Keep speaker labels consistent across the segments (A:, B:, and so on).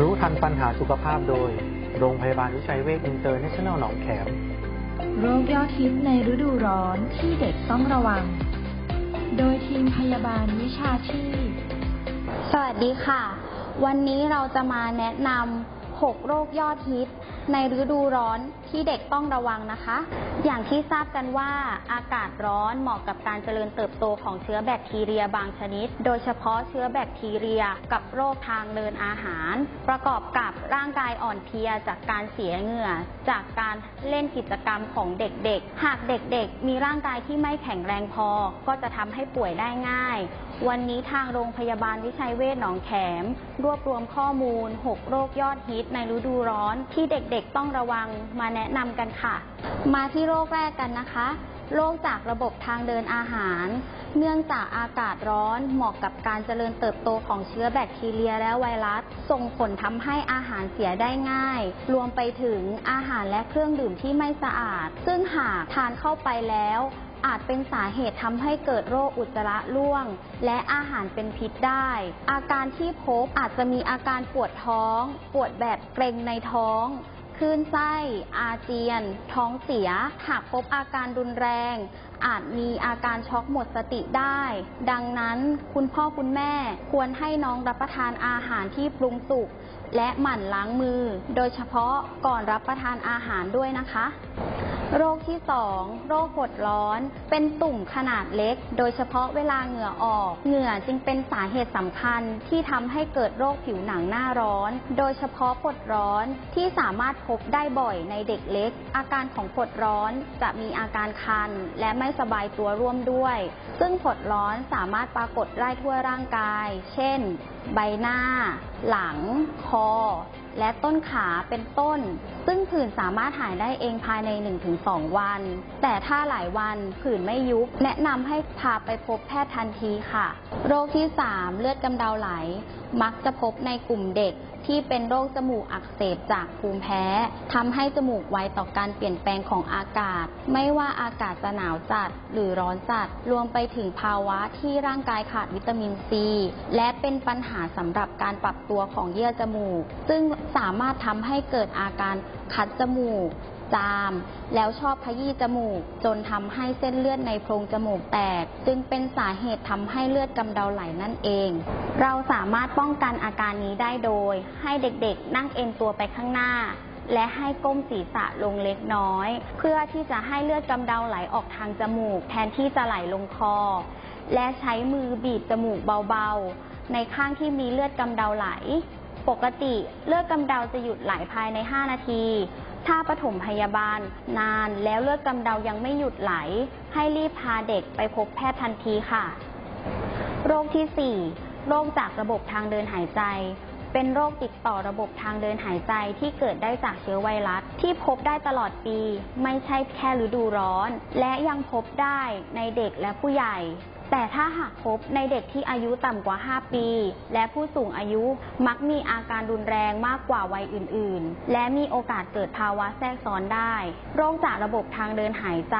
A: รู้ทันปัญหาสุขภาพโดย โรงพยาบาลวิชัยเวชอินเตอร์เนชั่นแนลหนองแขม
B: โรคยอดฮิตในฤดูร้อนที่เด็กต้องระวัง โดยทีมพยาบาลวิชาชีพ
C: สวัสดีค่ะ วันนี้เราจะมาแนะนำ6โรคยอดฮิต ในฤดูร้อนที่เด็กต้องระวังนะคะ อย่างที่ทราบกันว่าอากาศร้อนเหมาะกับการเจริญเติบโตของเชื้อแบคทีเรียบางชนิด โดยเฉพาะเชื้อแบคทีเรียกับโรคทางเดินอาหาร ประกอบกับร่างกายอ่อนเพลียจากการเสียเหงื่อ จากการเล่นกิจกรรมของเด็กๆ หากเด็กๆ มีร่างกายที่ไม่แข็งแรงพอ ก็จะทำให้ป่วยได้ง่าย วันนี้ทางโรงพยาบาลวิชัยเวชหนองแขม รวบรวมข้อมูล 6 โรคยอดฮิตในฤดูร้อนที่เด็กๆต้องระวังมาแนะนำกันค่ะ มาที่โรคแรกกันนะคะ โรคจากระบบทางเดินอาหาร เนื่องจากอากาศร้อนเหมาะกับการเจริญเติบโตของเชื้อแบคทีเรียและไวรัส ส่งผลทำให้อาหารเสียได้ง่าย รวมไปถึงอาหารและเครื่องดื่มที่ไม่สะอาด ซึ่งหากทานเข้าไปแล้วอาจเป็นสาเหตุทำให้เกิดโรคอุจจาระร่วง และอาหารเป็นพิษได้ อาการที่พบอาจจะมีอาการปวดท้อง ปวดแบบเกร็งในท้อง คลื่นไส้ อาเจียน ท้องเสีย หากพบอาการรุนแรง อาจมีอาการช็อกหมดสติได้ ดังนั้นคุณพ่อคุณแม่ควรให้น้องรับประทานอาหารที่ปรุงสุกและหมั่นล้างมือ โดยเฉพาะก่อนรับประทานอาหารด้วยนะคะ โรคที่ 2 โรคปวดร้อน เป็นตุ่มขนาดเล็ก โดยเฉพาะเวลาเหงื่อออก เหงื่อจึงเป็นสาเหตุสำคัญที่ทำให้เกิดโรคผิวหนังหน้าร้อน โดยเฉพาะปวดร้อนที่สามารถพบได้บ่อยในเด็กเล็ก อาการของปวดร้อนจะมีอาการคัน และไม่สบายตัวร่วมด้วย ซึ่งปวดร้อนสามารถปรากฏได้ทั่วร่างกาย เช่น ใบหน้า หลัง คอ และต้นขาเป็นต้น ซึ่งผื่นสามารถหายได้เองภายใน 1-2 วัน แต่ถ้าหลายวันผื่นไม่ยุบ แนะนำให้พาไปพบแพทย์ทันทีค่ะ โรคที่ 3 เลือดกำเดาไหล มักจะพบในกลุ่มเด็กที่เป็นโรคจมูกอักเสบจากภูมิแพ้ทำให้จมูกไวต่อการเปลี่ยนแปลงของอากาศ ไม่ว่าอากาศจะหนาวจัดหรือร้อนจัด รวมไปถึงภาวะที่ร่างกายขาดวิตามินซี และเป็นปัญหาสำหรับการปรับตัวของเยื่อจมูก ซึ่งสามารถทำให้เกิดอาการคัดจมูก จาม แล้วชอบขยี้จมูก จนทำให้เส้นเลือดในโพรงจมูกแตก จึงเป็นสาเหตุทำให้เลือดกำเดาไหลนั่นเอง เราสามารถป้องกันอาการนี้ได้โดย ให้เด็กๆ นั่งเอนตัวไปข้างหน้า และให้ก้มศีรษะลงเล็กน้อย เพื่อที่จะให้เลือดกำเดาไหลออกทางจมูก แทนที่จะไหลลงคอ และใช้มือบีบจมูกเบาๆ ในข้างที่มีเลือดกำเดาไหล ปกติเลือดกำเดาจะหยุดไหลภายใน 5 นาที ถ้าปฐมพยาบาลนานแล้วเลือดกำเดายังไม่หยุดไหล ให้รีบพาเด็กไปพบแพทย์ทันทีค่ะ โรคที่ 4 โรคจากระบบทางเดินหายใจ เป็นโรคติดต่อระบบทางเดินหายใจที่เกิดได้จากเชื้อไวรัส ที่พบได้ตลอดปี ไม่ใช่แค่ฤดูร้อน และยังพบได้ในเด็กและผู้ใหญ่ แต่ถ้าหากพบในเด็กที่อายุต่ำกว่า 5 ปี และผู้สูงอายุมักมีอาการรุนแรงมากกว่าวัยอื่น ๆ และมีโอกาสเกิดภาวะแทรกซ้อนได้ โรคจากระบบทางเดินหายใจ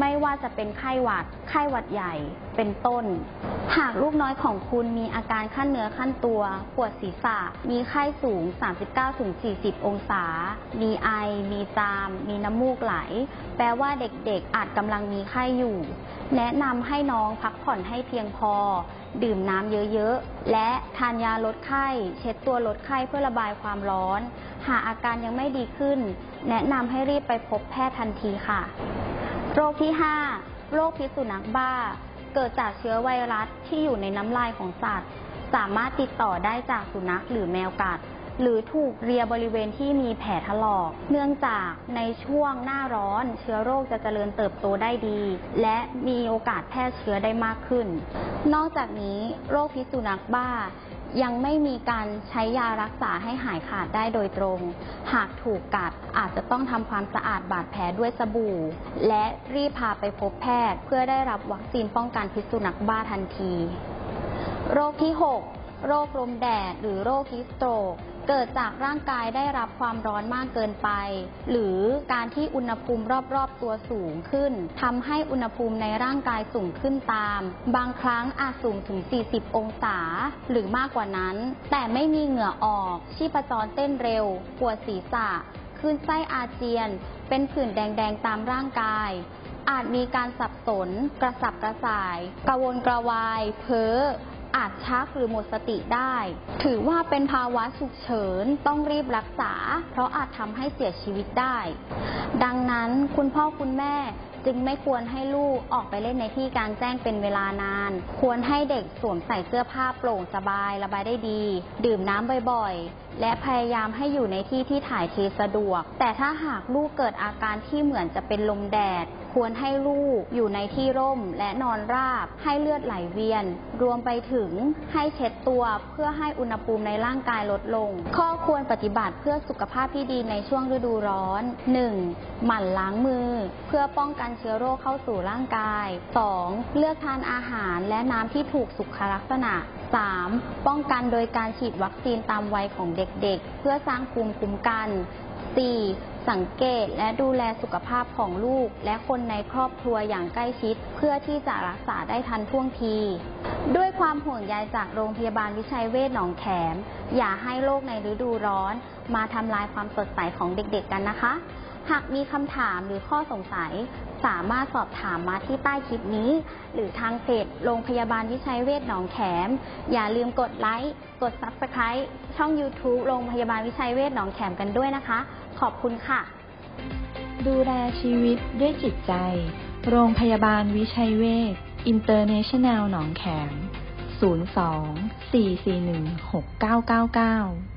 C: ไม่ว่าจะเป็นไข้หวัด ไข้หวัดใหญ่ เป็นต้น หากลูกน้อยของคุณมีอาการขั้นเนื้อขั้นตัว ปวดศีรษะ มีไข้สูง 39-40 องศา มีไอ มีจาม มีน้ำมูกไหล แปลว่าเด็กๆ อาจกำลังมีไข้อยู่ แนะนำให้น้องพักักผ่อนให้เพียงพอ ดื่มน้ำเยอะๆ และทานยาลดไข้ เช็ดตัวลดไข้เพื่อระบายความร้อน หากอาการยังไม่ดีขึ้น แนะนำให้รีบไปพบแพทย์ทันทีค่ะ โรคที่ 5 โรคพิษสุนัขบ้า เกิดจากเชื้อไวรัสที่อยู่ในน้ำลายของสัตว์ สามารถติดต่อได้จากสุนัขหรือแมวกัด หรือถูกเรียบริเวณที่มีแผลถลอก เนื่องจากในช่วงหน้าร้อน เชื้อโรคจะเจริญเติบโตได้ดี และมีโอกาสแพร่เชื้อได้มากขึ้น นอกจากนี้โรคพิษสุนัขบ้า ยังไม่มีการใช้ยารักษาให้หายขาดได้โดยตรง หากถูกกัดอาจจะต้องทำความสะอาดบาดแผลด้วยสบู่ และรีบพาไปพบแพทย์ เพื่อได้รับวัคซีนป้องกันพิษสุนัขบ้าทันที โรคที่ 6 โรคลมแดดหรือโรคฮิสโตรก เกิดจากร่างกายได้รับความร้อนมากเกินไป หรือการที่อุณหภูมิรอบๆตัวสูงขึ้นทำให้อุณหภูมิในร่างกายสูงขึ้นตาม บางครั้งอาจสูงถึง 40 องศา หรือมากกว่านั้น แต่ไม่มีเหงื่อออก ชีพจรเต้นเร็ว ปวดศีรษะคลื่นไส้อาเจียน เป็นผื่นแดงๆตามร่างกาย อาจมีการสับสน กระสับกระส่าย กระวนกระวาย เพ้อ อาจชักหรือหมดสติได้ ถือว่าเป็นภาวะฉุกเฉินต้องรีบรักษา เพราะอาจทำให้เสียชีวิตได้ ดังนั้นคุณพ่อคุณแม่ จึงไม่ควรให้ลูกออกไปเล่นในที่กลางแจ้งเป็นเวลานาน ควรให้เด็กสวมใส่เสื้อผ้าโปร่งสบายระบายได้ดี ดื่มน้ำบ่อยๆ และพยายามให้อยู่ในที่ที่ถ่ายเทสะดวก แต่ถ้าหากลูกเกิดอาการที่เหมือนจะเป็นลมแดด ควรให้ลูกอยู่ในที่ร่มและนอนราบ ให้เลือดไหลเวียน รวมไปถึงให้เช็ดตัวเพื่อให้อุณหภูมิในร่างกายลดลง ข้อควรปฏิบัติเพื่อสุขภาพที่ดีในช่วงฤดูร้อน 1. หมั่นล้างมือ เพื่อป้องกันกันเชื้อโรคเข้าสู่ร่างกาย 2. เลือกทานอาหารและน้ำที่ถูกสุขลักษณะ 3. ป้องกันโดยการฉีดวัคซีนตามวัยของเด็กๆ เพื่อสร้างภูมิคุ้มกัน 4. สังเกตและดูแลสุขภาพของลูก และคนในครอบครัวอย่างใกล้ชิด เพื่อที่จะรักษาได้ทันท่วงที ด้วยความห่วงใยจากโรงพยาบาลวิชัยเวชหนองแขม อย่าให้โรคในฤดูร้อน มาทำลายความสดใสของเด็กๆกันนะคะ หากมีคำถามหรือข้อสงสัย สามารถสอบถามมาที่ใต้คลิปนี้ หรือทางเพจโรงพยาบาลวิชัยเวชหนองแขม อย่าลืมกดไลค์กด Subscribe ช่อง YouTube โรงพยาบาลวิชัยเวชหนองแขมกันด้วยนะคะ ขอบคุณค่ะ
B: ดูแลชีวิตด้วยจิตใจ โรงพยาบาลวิชัยเวชอินเตอร์เนชั่นแนลหนองแขม 02 441 6999